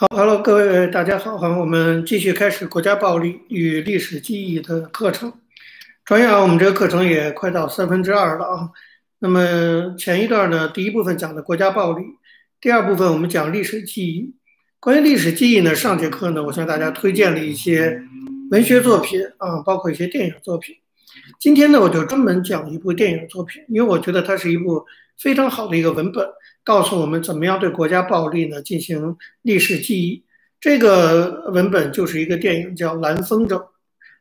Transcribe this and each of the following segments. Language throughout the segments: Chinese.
好，Hello，各位大家好，哈，我们继续开始国家暴力与历史记忆的课程。转眼，我们这个课程也快到三分之二了啊。那么前一段呢，第一部分讲的国家暴力，第二部分我们讲历史记忆。关于历史记忆呢，上节课呢，我向大家推荐了一些文学作品啊，包括一些电影作品。今天呢，我就专门讲一部电影作品，因为我觉得它是一部非常好的一个文本。告诉我们怎么样对国家暴力呢进行历史记忆？这个文本就是一个电影，叫《蓝风筝》，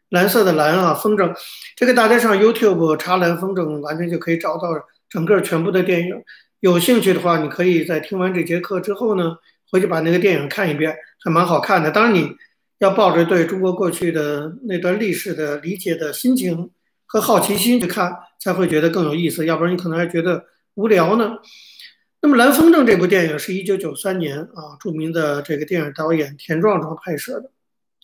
蓝色的蓝啊，风筝。这个大家上 YouTube 查《蓝风筝》，完全就可以找到整个全部的电影。有兴趣的话，你可以在听完这节课之后呢，回去把那个电影看一遍，还蛮好看的。当然，你要抱着对中国过去的那段历史的理解的心情和好奇心去看，才会觉得更有意思。要不然你可能还觉得无聊呢。那么《蓝风筝》这部电影是一九九三年啊，著名的这个电影导演田壮壮拍摄的，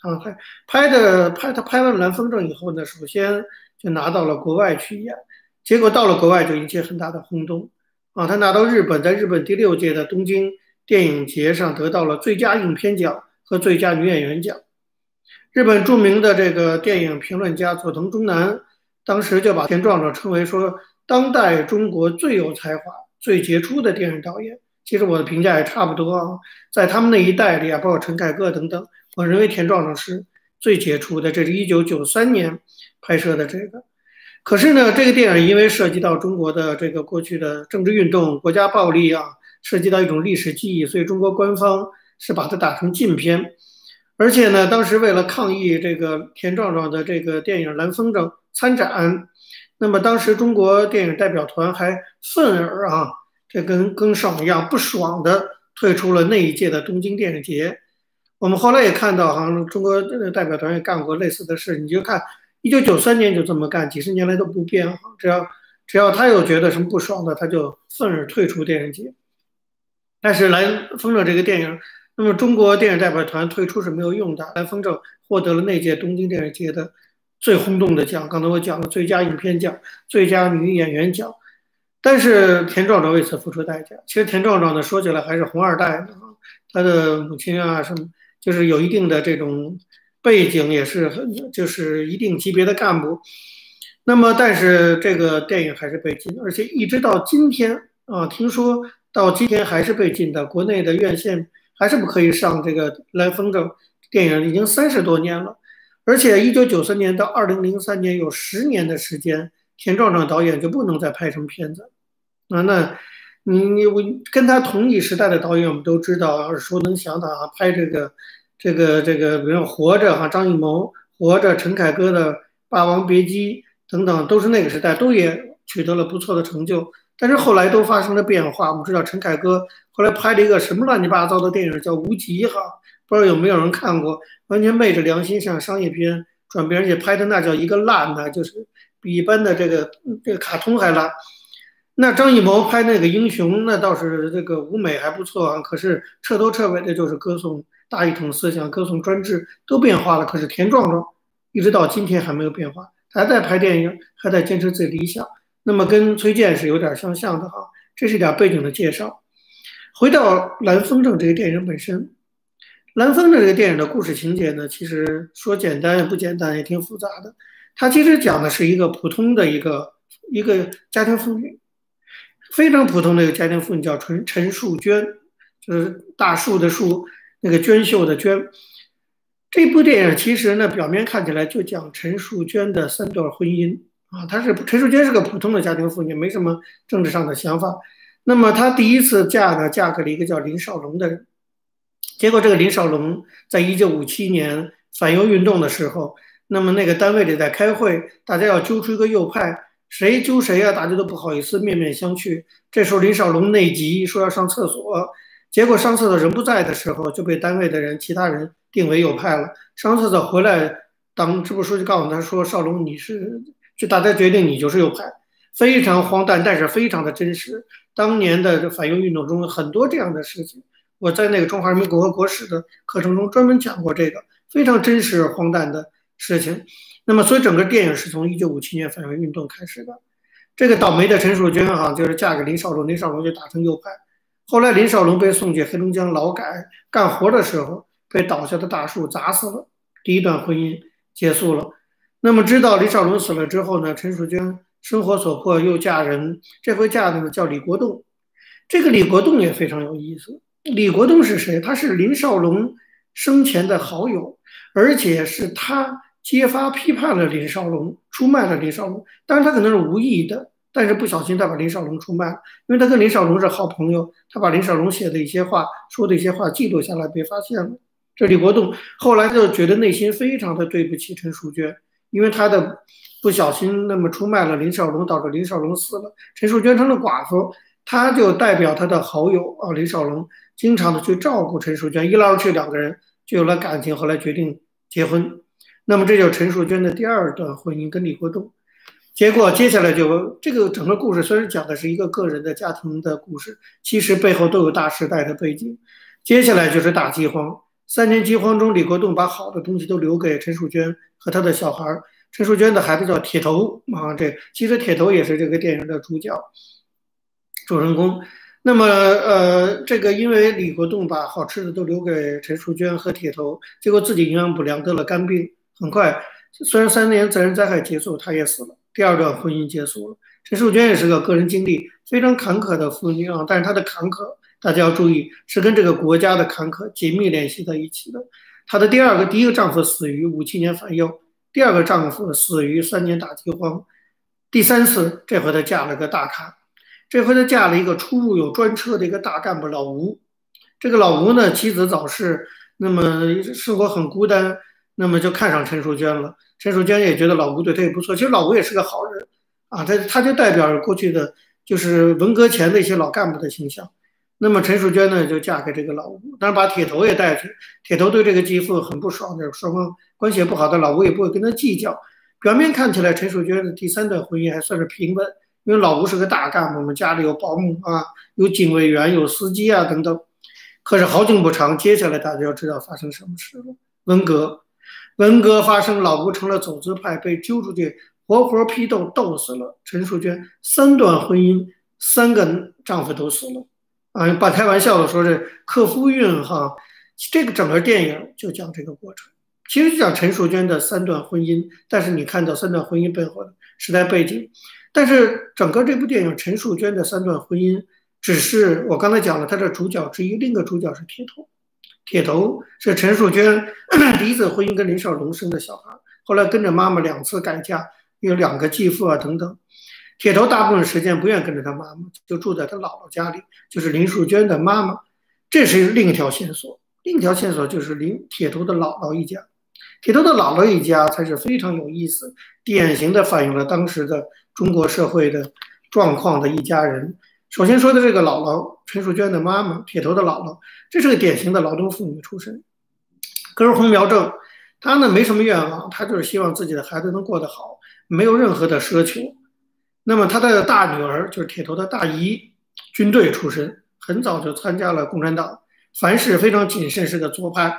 啊，拍拍的拍他拍完《蓝风筝》以后呢，首先就拿到了国外去演，结果到了国外就引起很大的轰动，啊，他拿到日本，在日本第六届的东京电影节上得到了最佳影片奖和最佳女演员奖。日本著名的这个电影评论家佐藤忠男当时就把田壮壮称为说当代中国最有才华。最杰出的电影导演，其实我的评价也差不多啊，在他们那一代里啊，包括陈凯歌等等，我认为田壮壮是最杰出的。这是一九九三年拍摄的这个，可是呢，这个电影因为涉及到中国的这个过去的政治运动、国家暴力啊，涉及到一种历史记忆，所以中国官方是把它打成禁片。而且呢，当时为了抗议这个田壮壮的这个电影《蓝风筝》参展。那么当时中国电影代表团还愤而啊，这跟跟上一样不爽的退出了那一届的东京电影节。我们后来也看到，好像中国代表团也干过类似的事。你就看，一九九三年就这么干，几十年来都不变。只要只要他有觉得什么不爽的，他就愤而退出电影节。但是《蓝风筝》这个电影，那么中国电影代表团退出是没有用的，《蓝风筝》获得了那届东京电影节的。最轰动的奖，刚才我讲了最佳影片奖、最佳女演员奖，但是田壮壮为此付出代价。其实田壮壮呢，说起来还是红二代的啊，他的母亲啊什么，就是有一定的这种背景，也是很就是一定级别的干部。那么，但是这个电影还是被禁，而且一直到今天啊，听说到今天还是被禁的，国内的院线还是不可以上这个《蓝风筝》电影，已经三十多年了。而且，一九九三年到二零零三年有十年的时间，田壮壮导演就不能再拍什么片子。啊，那你你我跟他同一时代的导演，我们都知道耳熟能详的啊，拍这个这个这个，比如《活着》哈，张艺谋《活着》，陈凯歌的《霸王别姬》等等，都是那个时代，都也取得了不错的成就。但是后来都发生了变化。我们知道陈凯歌后来拍了一个什么乱七八糟的电影，叫《无极》哈。不知道有没有人看过，完全昧着良心向商业片转变，而且拍的那叫一个烂的，就是比一般的这个这个卡通还烂。那张艺谋拍那个英雄，那倒是这个舞美还不错啊，可是彻头彻尾的就是歌颂大一统思想，歌颂专制，都变化了。可是田壮壮一直到今天还没有变化，还在拍电影，还在坚持自己理想。那么跟崔健是有点相像的哈。这是一点背景的介绍。回到《蓝风筝》这个电影本身。蓝风的这个电影的故事情节呢，其实说简单也不简单，也挺复杂的。它其实讲的是一个普通的一个一个家庭妇女，非常普通的一个家庭妇女，叫陈陈树娟，就是大树的树，那个娟秀的娟。这部电影其实呢，表面看起来就讲陈树娟的三段婚姻啊，她是陈树娟是个普通的家庭妇女，没什么政治上的想法。那么她第一次嫁呢，嫁给了一个叫林少龙的人。结果，这个林少龙在一九五七年反右运动的时候，那么那个单位里在开会，大家要揪出一个右派，谁揪谁啊？大家都不好意思，面面相觑。这时候林少龙内急，说要上厕所，结果上厕所人不在的时候，就被单位的人其他人定为右派了。上厕所回来，党支部书记告诉他说：“少龙，你是就大家决定你就是右派。”非常荒诞，但是非常的真实。当年的反右运动中很多这样的事情。我在那个中华人民共和国史的课程中专门讲过这个非常真实荒诞的事情。那么，所以整个电影是从一九五七年反右运动开始的。这个倒霉的陈淑娟哈，就是嫁给林少龙，林少龙就打成右派。后来林少龙被送去黑龙江劳改干活的时候，被倒下的大树砸死了。第一段婚姻结束了。那么知道李少龙死了之后呢，陈淑娟生活所迫又嫁人，这回嫁的呢叫李国栋。这个李国栋也非常有意思。李国栋是谁？他是林少龙生前的好友，而且是他揭发批判了林少龙，出卖了林少龙。当然他可能是无意的，但是不小心他把林少龙出卖了，因为他跟林少龙是好朋友，他把林少龙写的一些话、说的一些话记录下来，被发现了。这李国栋后来就觉得内心非常的对不起陈淑娟，因为他的不小心那么出卖了林少龙，导致林少龙死了，陈淑娟成了寡妇。他就代表他的好友啊，林少龙，经常的去照顾陈淑娟，一来二去两个人就有了感情，后来决定结婚。那么这就是陈淑娟的第二段婚姻跟李国栋。结果接下来就这个整个故事虽然讲的是一个个人的家庭的故事，其实背后都有大时代的背景。接下来就是大饥荒，三年饥荒中，李国栋把好的东西都留给陈淑娟和他的小孩。陈淑娟的孩子叫铁头啊，这其实铁头也是这个电影的主角。主人公，那么呃，这个因为李国栋把好吃的都留给陈淑娟和铁头，结果自己营养不良得了肝病，很快，虽然三年自然灾害结束，他也死了，第二段婚姻结束了。陈淑娟也是个个人经历非常坎坷的妇女啊，但是她的坎坷，大家要注意，是跟这个国家的坎坷紧密联系在一起的。她的第二个第一个丈夫死于五七年反右，第二个丈夫死于三年大饥荒，第三次这回她嫁了个大咖。这回她嫁了一个出入有专车的一个大干部老吴，这个老吴呢妻子早逝，那么生活很孤单，那么就看上陈淑娟了。陈淑娟也觉得老吴对她也不错，其实老吴也是个好人啊，他他就代表过去的就是文革前的一些老干部的形象。那么陈淑娟呢就嫁给这个老吴，当然把铁头也带去。铁头对这个继父很不爽，就是双方关系也不好的老吴也不会跟他计较。表面看起来陈淑娟的第三段婚姻还算是平稳。因为老吴是个大干部嘛，家里有保姆啊，有警卫员，有司机啊等等。可是好景不长，接下来大家要知道发生什么事了。文革，文革发生，老吴成了走资派，被揪出去活活批斗，斗死了。陈淑娟三段婚姻，三个丈夫都死了。啊，半开玩笑的说是克夫运哈。这个整个电影就讲这个过程，其实就讲陈淑娟的三段婚姻，但是你看到三段婚姻背后的时代背景。但是整个这部电影，陈淑娟的三段婚姻，只是我刚才讲了她的主角之一，另一个主角是铁头。铁头是陈淑娟第一次婚姻跟林少龙生的小孩，后来跟着妈妈两次改嫁，有两个继父啊等等。铁头大部分时间不愿跟着他妈妈，就住在他姥姥家里，就是林淑娟的妈妈。这是另一条线索，另一条线索就是林铁头的姥姥一家。铁头的姥姥一家才是非常有意思，典型的反映了当时的。中国社会的状况的一家人，首先说的这个姥姥陈淑娟的妈妈铁头的姥姥，这是个典型的劳动妇女出身，根红苗正。她呢没什么愿望，她就是希望自己的孩子能过得好，没有任何的奢求。那么她的大女儿就是铁头的大姨，军队出身，很早就参加了共产党，凡事非常谨慎，是个左派，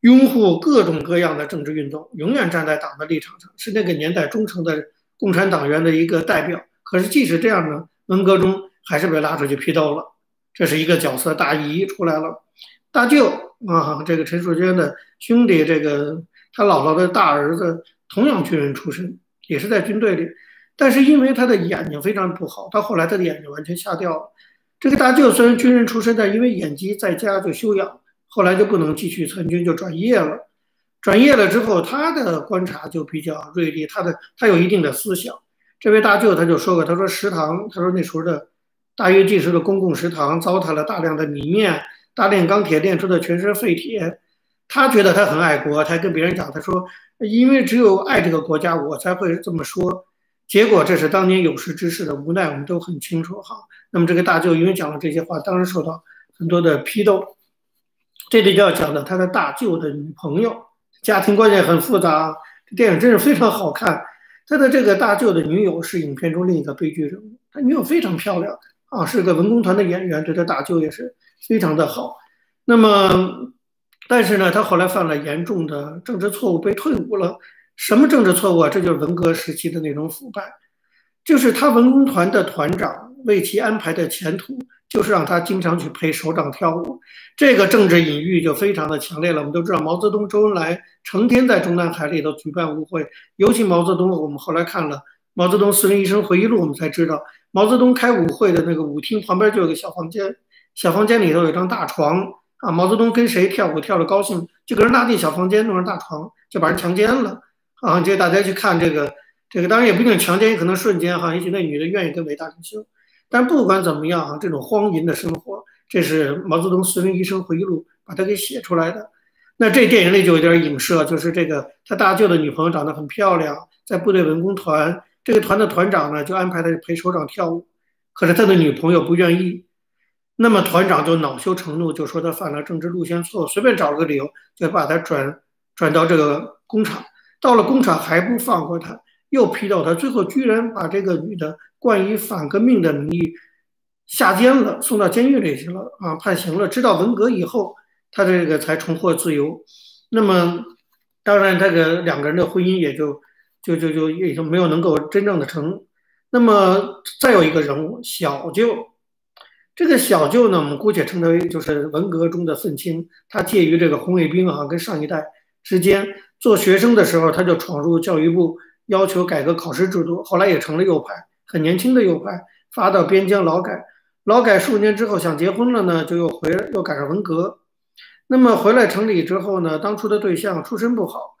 拥护各种各样的政治运动，永远站在党的立场上，是那个年代忠诚的。共产党员的一个代表，可是即使这样呢，文革中还是被拉出去批斗了。这是一个角色，大姨出来了，大舅啊，这个陈淑娟的兄弟，这个他姥姥的大儿子同样军人出身，也是在军队里，但是因为他的眼睛非常不好，到后来他的眼睛完全瞎掉了。这个大舅虽然军人出身，但因为眼疾在家就休养，后来就不能继续参军，就转业了。转业了之后，他的观察就比较锐利，他的他有一定的思想。这位大舅他就说过，他说食堂，他说那时候的大跃进时的公共食堂糟蹋了大量的米面，大炼钢铁炼出的全是废铁。他觉得他很爱国，他跟别人讲，他说因为只有爱这个国家，我才会这么说。结果这是当年有识之士的无奈，我们都很清楚哈。那么这个大舅因为讲了这些话，当然受到很多的批斗。这里就要讲到他的大舅的女朋友。家庭关系很复杂，电影真是非常好看。他的这个大舅的女友是影片中另一个悲剧人物，他女友非常漂亮啊，是个文工团的演员，对他大舅也是非常的好。那么，但是呢，他后来犯了严重的政治错误，被退伍了。什么政治错误啊？这就是文革时期的那种腐败，就是他文工团的团长为其安排的前途就是让他经常去陪首长跳舞。这个政治隐喻就非常的强烈了。我们都知道，毛泽东、周恩来成天在中南海里头举办舞会，尤其毛泽东，我们后来看了毛泽东私人一生回忆录，我们才知道，毛泽东开舞会的那个舞厅旁边就有个小房间，小房间里头有张大床啊。毛泽东跟谁跳舞跳的高兴，就给人拉进小房间，弄上大床，就把人强奸了啊！这大家去看这个。这个当然也不一定强奸，也可能瞬间哈，也许那女的愿意跟伟大领袖。但不管怎么样啊，这种荒淫的生活，这是毛泽东私人一生回忆录把他给写出来的。那这电影里就有点影射，就是这个他大舅的女朋友长得很漂亮，在部队文工团，这个团的团长呢就安排他陪首长跳舞，可是他的女朋友不愿意，那么团长就恼羞成怒，就说他犯了政治路线错误，随便找了个理由就把他转转到这个工厂，到了工厂还不放过他。又批斗他，最后居然把这个女的冠以反革命的名义下监了，送到监狱里去了啊，判刑了。直到文革以后，他这个才重获自由。那么，当然，这个两个人的婚姻也就就就就也就没有能够真正的成。那么，再有一个人物小舅，这个小舅呢，我们姑且称他为就是文革中的愤青，他介于这个红卫兵啊跟上一代之间。做学生的时候，他就闯入教育部。要求改革考试制度，后来也成了右派，很年轻的右派，发到边疆劳改，劳改数年之后想结婚了呢，就又回，又赶上文革。那么回来城里之后呢，当初的对象出身不好，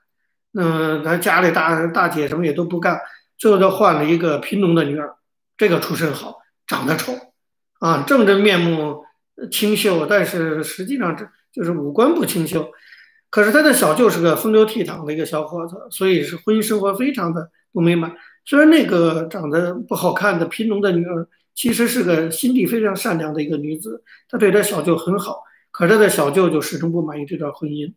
嗯，他家里大大姐什么也都不干，最后就换了一个贫农的女儿，这个出身好，长得丑，啊，正着面目清秀，但是实际上这就是五官不清秀。可是他的小舅是个风流倜傥的一个小伙子，所以是婚姻生活非常的不美满。虽然那个长得不好看的贫农的女儿，其实是个心地非常善良的一个女子，她对她小舅很好。可是他的小舅就始终不满意这段婚姻。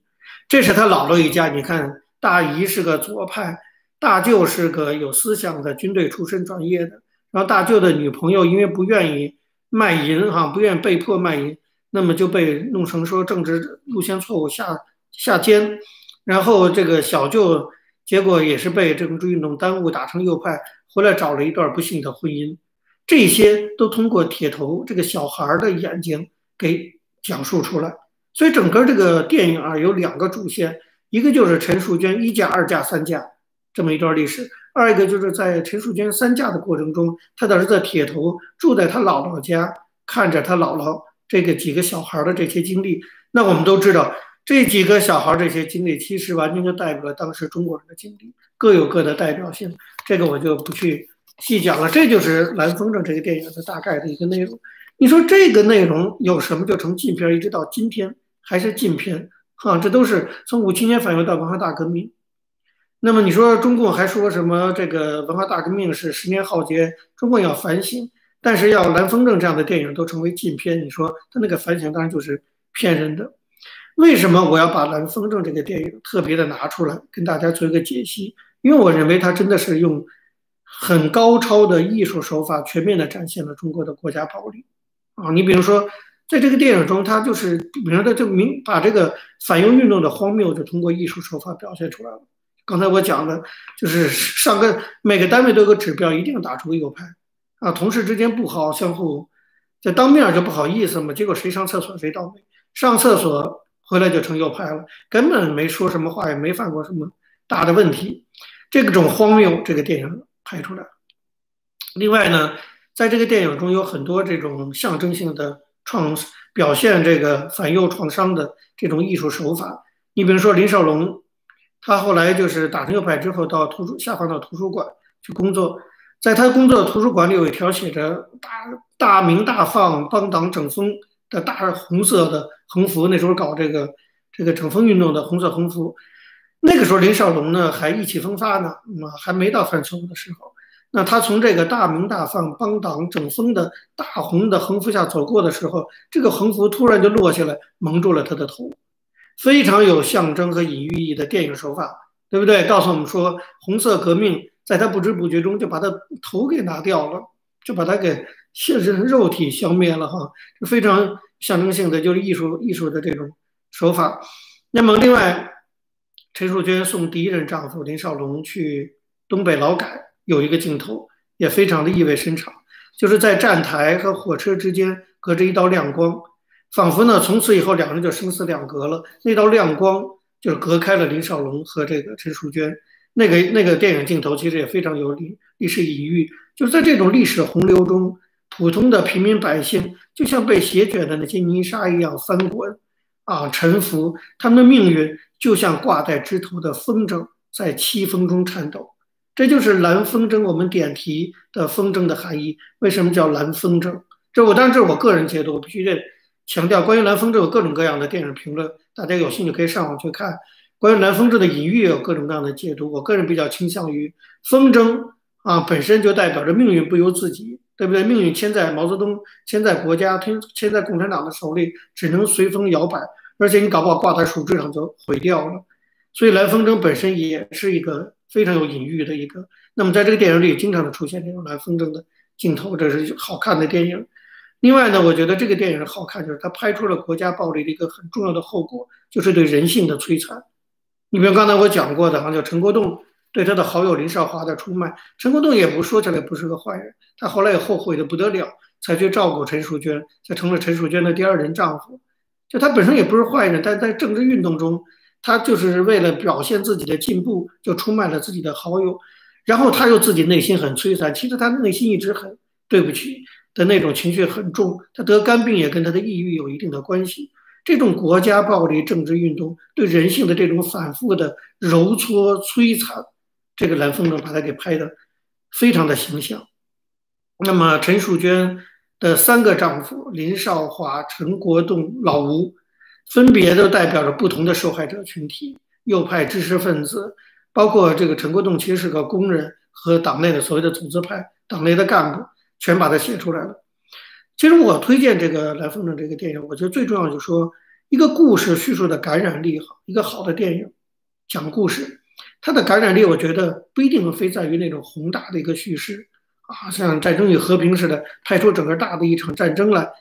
这是他姥姥一家，你看，大姨是个左派，大舅是个有思想的军队出身专业的。然后大舅的女朋友因为不愿意卖淫，哈，不愿意被迫卖淫，那么就被弄成说政治路线错误下。下监，然后这个小舅结果也是被政治运动耽误，打成右派，回来找了一段不幸的婚姻。这些都通过铁头这个小孩的眼睛给讲述出来。所以整个这个电影啊，有两个主线，一个就是陈淑娟一嫁、二嫁、三嫁这么一段历史，二一个就是在陈淑娟三嫁的过程中，她的儿子铁头住在他姥姥家，看着他姥姥这个几个小孩的这些经历。那我们都知道。这几个小孩这些经历，其实完全就代表了当时中国人的经历，各有各的代表性。这个我就不去细讲了。这就是《蓝风筝》这个电影的大概的一个内容。你说这个内容有什么就成禁片，一直到今天还是禁片？哈，这都是从五七年反右到文化大革命。那么你说中共还说什么这个文化大革命是十年浩劫，中共要反省，但是要《蓝风筝》这样的电影都成为禁片，你说他那个反省当然就是骗人的。为什么我要把《蓝风筝》这个电影特别的拿出来跟大家做一个解析？因为我认为它真的是用很高超的艺术手法，全面的展现了中国的国家暴力啊！你比如说，在这个电影中，它就是，比如它就明把这个反右运动的荒谬，就通过艺术手法表现出来了。刚才我讲的，就是上个每个单位都有个指标，一定要打出个右派啊，同事之间不好相互，在当面就不好意思嘛，结果谁上厕所谁倒霉，上厕所。回来就成右派了，根本没说什么话，也没犯过什么大的问题。这种荒谬，这个电影拍出来。另外呢，在这个电影中有很多这种象征性的创表现，这个反右创伤的这种艺术手法。你比如说林少龙，他后来就是打成右派之后，到图书下放到图书馆去工作，在他工作的图书馆里有一条写着“大大鸣大放，帮党整风”的大红色的。横幅那时候搞这个这个整风运动的红色横幅，那个时候林少龙呢还意气风发呢，啊还没到犯错误的时候。那他从这个大鸣大放帮党整风的大红的横幅下走过的时候，这个横幅突然就落下来蒙住了他的头，非常有象征和隐喻意义的电影手法，对不对？告诉我们说红色革命在他不知不觉中就把他头给拿掉了，就把他给现实肉体消灭了哈，就非常。象征性的就是艺术艺术的这种手法。那么，另外，陈淑娟送第一任丈夫林少龙去东北劳改，有一个镜头也非常的意味深长，就是在站台和火车之间隔着一道亮光，仿佛呢从此以后两人就生死两隔了。那道亮光就是隔开了林少龙和这个陈淑娟。那个那个电影镜头其实也非常有历历史隐喻，就是在这种历史洪流中，普通的平民百姓就像被席卷的那些泥沙一样翻滚，啊，沉浮，他们的命运就像挂在枝头的风筝，在凄风中颤抖。这就是蓝风筝，我们点题的风筝的含义。为什么叫蓝风筝？这我当然这是我个人解读，我必须得强调，关于蓝风筝有各种各样的电影评论，大家有兴趣可以上网去看。关于蓝风筝的隐喻也有各种各样的解读，我个人比较倾向于风筝啊本身就代表着命运不由自己，对不对？命运牵在毛泽东、牵在国家、牵牵在共产党的手里，只能随风摇摆，而且你搞不好挂在树枝上就毁掉了。所以蓝风筝本身也是一个非常有隐喻的一个。那么在这个电影里经常的出现这种蓝风筝的镜头，这是好看的电影。另外呢，我觉得这个电影好看，就是它拍出了国家暴力的一个很重要的后果，就是对人性的摧残。你比如刚才我讲过的，好像叫陈国栋对他的好友林少华的出卖，陈国栋也不说起来不是个坏人，他后来也后悔的不得了，才去照顾陈淑娟，才成了陈淑娟的第二任丈夫。就他本身也不是坏人，但在政治运动中，他就是为了表现自己的进步，就出卖了自己的好友，然后他又自己内心很摧残，其实他内心一直很对不起的那种情绪很重，他得肝病也跟他的抑郁有一定的关系。这种国家暴力政治运动对人性的这种反复的揉搓摧残，这个蓝风筝把它给拍的非常的形象。那么陈淑娟的三个丈夫林少华、陈国栋、老吴，分别都代表着不同的受害者群体：右派知识分子，包括这个陈国栋其实是个工人和党内的所谓的组织派党内的干部，全把它写出来了。其实我推荐这个《蓝风筝》这个电影，我觉得最重要就是说，一个故事叙述的感染力好，一个好的电影讲故事，它的感染力，我觉得不一定非在于那种宏大的一个叙事啊，像《战争与和平》似的拍出整个大的一场战争来，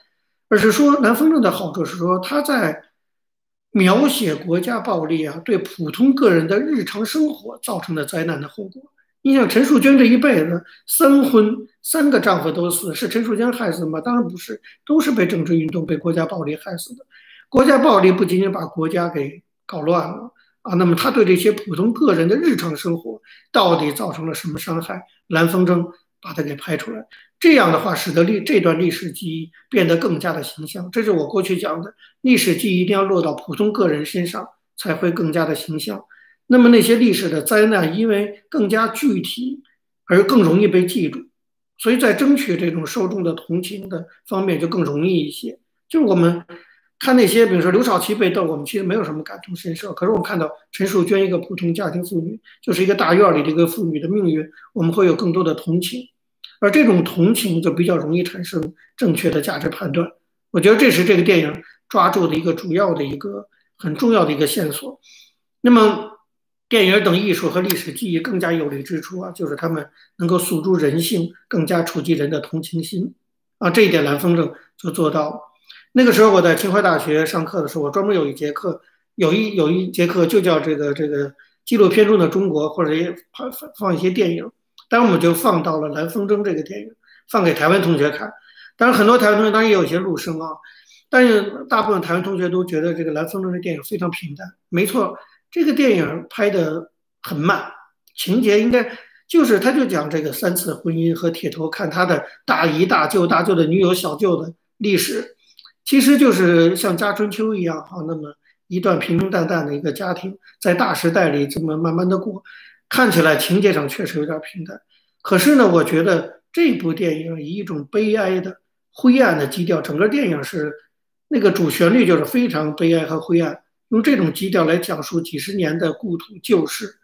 而是说《南风筝》的好处是说，它在描写国家暴力啊对普通个人的日常生活造成的灾难的后果。你想陈淑娟这一辈子三婚三个丈夫都死，是陈淑娟害死的吗？当然不是，都是被政治运动、被国家暴力害死的。国家暴力不仅仅把国家给搞乱了啊，那么他对这些普通个人的日常生活到底造成了什么伤害？蓝风筝把它给拍出来，这样的话使得历这段历史记忆变得更加的形象。这是我过去讲的，历史记忆一定要落到普通个人身上才会更加的形象。那么那些历史的灾难，因为更加具体而更容易被记住，所以在争取这种受众的同情的方面就更容易一些。就是我们看那些，比如说刘少奇被斗，我们其实没有什么感同身受。可是我们看到陈淑娟一个普通家庭妇女，就是一个大院里的一个妇女的命运，我们会有更多的同情，而这种同情就比较容易产生正确的价值判断。我觉得这是这个电影抓住的一个主要的一个很重要的一个线索。那么。电影等艺术和历史记忆更加有力之处啊，就是他们能够诉诸人性，更加触及人的同情心啊。这一点蓝风筝就做到了。那个时候我在清华大学上课的时候，我专门有一节课，有一有一节课就叫这个这个纪录片中的中国，或者也放放一些电影。当然我们就放到了蓝风筝这个电影，放给台湾同学看。当然很多台湾同学当然也有一些陆生啊，但是大部分台湾同学都觉得这个蓝风筝的电影非常平淡。没错。这个电影拍的很慢，情节应该就是，他就讲这个三次婚姻和铁头看他的大姨、大舅、大舅的女友、小舅的历史，其实就是像家春秋一样哈，那么一段平平淡淡的一个家庭，在大时代里这么慢慢的过，看起来情节上确实有点平淡，可是呢，我觉得这部电影以一种悲哀的、灰暗的基调，整个电影是那个主旋律就是非常悲哀和灰暗。用这种基调来讲述几十年的故土旧事，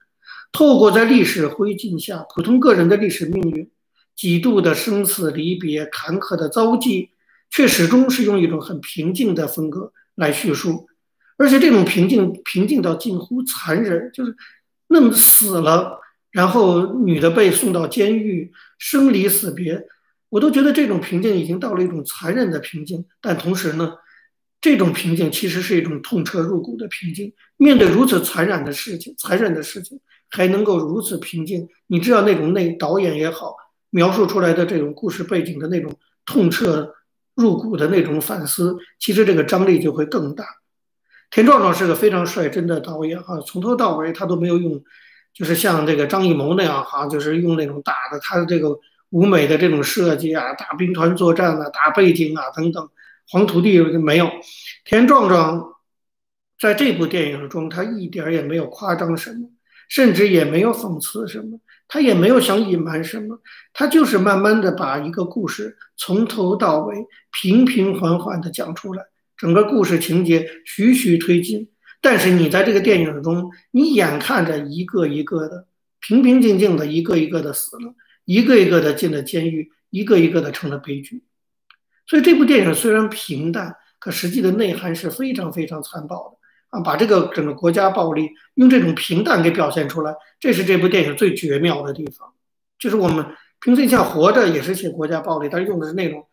透过在历史灰烬下普通个人的历史命运，几度的生死离别、坎坷的遭际，却始终是用一种很平静的风格来叙述，而且这种平静平静到近乎残忍，就是那么死了，然后女的被送到监狱，生离死别，我都觉得这种平静已经到了一种残忍的平静，但同时呢。这种平静其实是一种痛彻入骨的平静。面对如此残忍的事情，残忍的事情还能够如此平静，你知道那种那导演也好，描述出来的这种故事背景的那种痛彻入骨的那种反思，其实这个张力就会更大。田壮壮是个非常率真的导演哈，从头到尾他都没有用，就是像这个张艺谋那样哈，就是用那种大的他的这个舞美的这种设计啊，大兵团作战啊，大背景啊等等，黄土地没有。田壮壮在这部电影中，他一点也没有夸张什么，甚至也没有讽刺什么，他也没有想隐瞒什么，他就是慢慢的把一个故事从头到尾平平缓缓的讲出来。整个故事情节徐徐推进，但是你在这个电影中，你眼看着一个一个的平平静静的，一个一个的死了，一个一个的进了监狱，一个一个的成了悲剧。所以这部电影虽然平淡，可实际的内涵是非常非常残暴的啊！把这个整个国家暴力用这种平淡给表现出来，这是这部电影最绝妙的地方。就是我们平时像《活着》也是写国家暴力，但是用的是那种。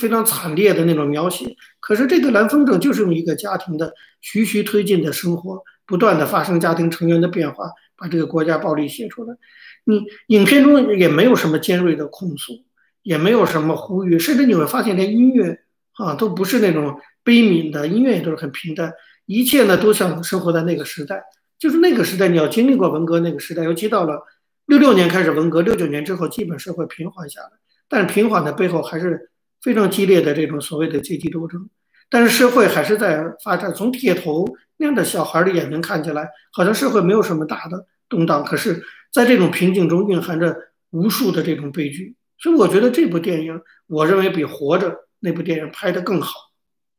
非常惨烈的那种描写，可是这个蓝风筝就是用一个家庭的徐徐推进的生活，不断的发生家庭成员的变化，把这个国家暴力写出来。你影片中也没有什么尖锐的控诉，也没有什么呼吁，甚至你会发现连音乐啊都不是那种悲悯的音乐，也都是很平淡。一切呢都像生活在那个时代，就是那个时代你要经历过文革那个时代，尤其到了六六年开始文革，六九年之后基本社会平缓下来，但是平缓的背后还是。非常激烈的这种所谓的阶级斗争，但是社会还是在发展。从铁头那样的小孩的眼睛看起来，好像社会没有什么大的动荡。可是，在这种平静中蕴含着无数的这种悲剧。所以，我觉得这部电影，我认为比《活着》那部电影拍得更好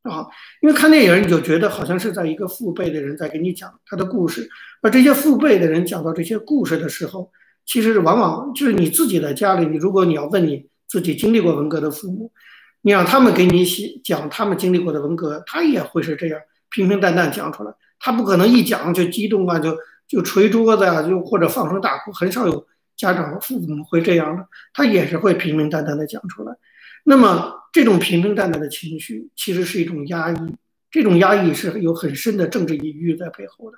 啊！因为看电影，你就觉得好像是在一个父辈的人在给你讲他的故事，而这些父辈的人讲到这些故事的时候，其实往往就是你自己在家里，你如果你要问你自己经历过文革的父母。你让他们给你写讲他们经历过的文革，他也会是这样平平淡淡讲出来。他不可能一讲就激动啊，就就捶桌子啊，就或者放声大哭。很少有家长和父母会这样的，他也是会平平淡淡的讲出来。那么这种平平淡淡的情绪，其实是一种压抑，这种压抑是有很深的政治隐喻在背后的。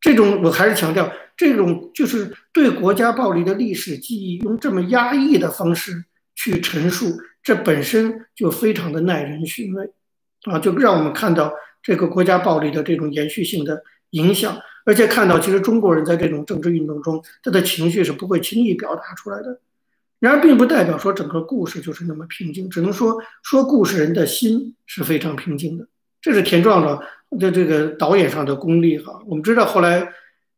这种我还是强调，这种就是对国家暴力的历史记忆，用这么压抑的方式去陈述。这本身就非常的耐人寻味，啊，就让我们看到这个国家暴力的这种延续性的影响，而且看到其实中国人在这种政治运动中，他的情绪是不会轻易表达出来的。然而，并不代表说整个故事就是那么平静，只能说说故事人的心是非常平静的。这是田壮壮的这个导演上的功力哈。我们知道后来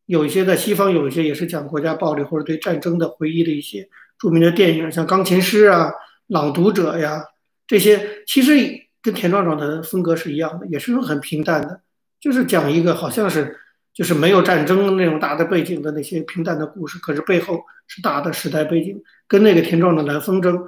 有一些在西方有一些也是讲国家暴力或者对战争的回忆的一些著名的电影，像《钢琴师》啊。朗读者呀，这些其实跟田壮壮的风格是一样的，也是很平淡的，就是讲一个好像是就是没有战争那种大的背景的那些平淡的故事，可是背后是大的时代背景。跟那个田壮的蓝风筝、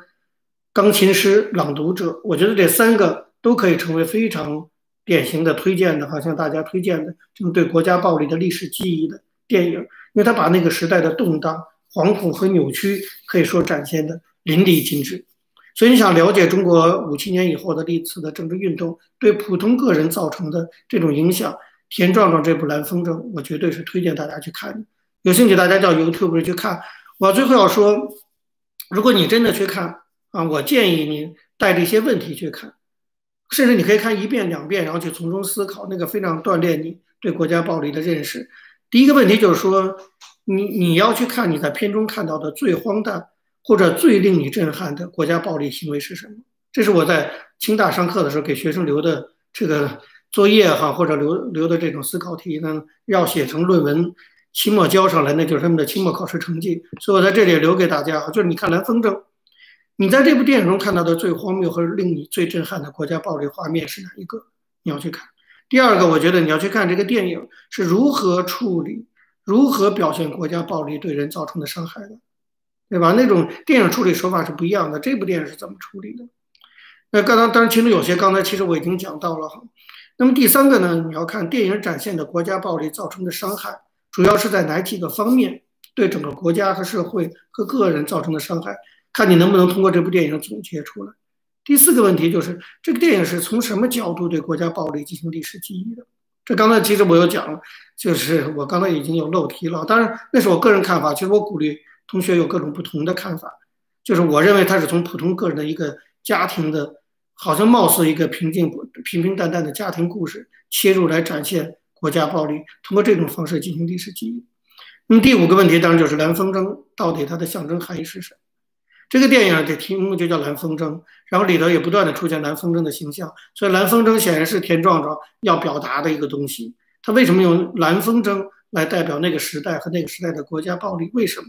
钢琴师、朗读者，我觉得这三个都可以成为非常典型的推荐的，好像大家推荐的这种对国家暴力的历史记忆的电影，因为他把那个时代的动荡、惶恐和扭曲可以说展现的淋漓尽致。所以你想了解中国五七年以后的历次的政治运动对普通个人造成的这种影响，田壮壮这部《蓝风筝》，我绝对是推荐大家去看的。有兴趣大家到 YouTube 去看。我最后要说，如果你真的去看啊，我建议你带着一些问题去看，甚至你可以看一遍两遍，然后去从中思考，那个非常锻炼你对国家暴力的认识。第一个问题就是说，你你要去看你在片中看到的最荒诞。或者最令你震撼的国家暴力行为是什么？这是我在清大上课的时候给学生留的这个作业哈，或者留留的这种思考题呢，要写成论文，期末交上来，那就是他们的期末考试成绩。所以我在这里留给大家，就是你看蓝风筝，你在这部电影中看到的最荒谬和令你最震撼的国家暴力画面是哪一个？你要去看。第二个，我觉得你要去看这个电影是如何处理、如何表现国家暴力对人造成的伤害的。对吧？那种电影处理手法是不一样的。这部电影是怎么处理的？那刚刚当然，其中有些刚才其实我已经讲到了哈。那么第三个呢？你要看电影展现的国家暴力造成的伤害，主要是在哪几个方面对整个国家和社会和个人造成的伤害？看你能不能通过这部电影总结出来。第四个问题就是这个电影是从什么角度对国家暴力进行历史记忆的？这刚才其实我有讲了，就是我刚才已经有漏题了。当然那是我个人看法，其实我鼓励。同学有各种不同的看法，就是我认为他是从普通个人的一个家庭的好像貌似一个平静平平淡淡的家庭故事切入来展现国家暴力，通过这种方式进行历史记忆。那么第五个问题当然就是蓝风筝到底它的象征含义是什么？这个电影的题目就叫蓝风筝，然后里头也不断的出现蓝风筝的形象，所以蓝风筝显然是田壮壮要表达的一个东西。他为什么用蓝风筝来代表那个时代和那个时代的国家暴力？为什么？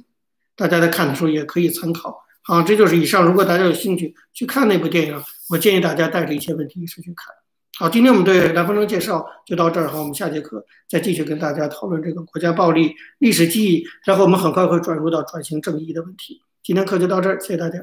大家在看的时候也可以参考。好，这就是以上。如果大家有兴趣去看那部电影，我建议大家带着一些问题意识去看。好，今天我们对蓝风筝介绍就到这儿。哈，我们下节课再继续跟大家讨论这个国家暴力历史记忆，然后我们很快会转入到转型正义的问题。今天课就到这儿，谢谢大家。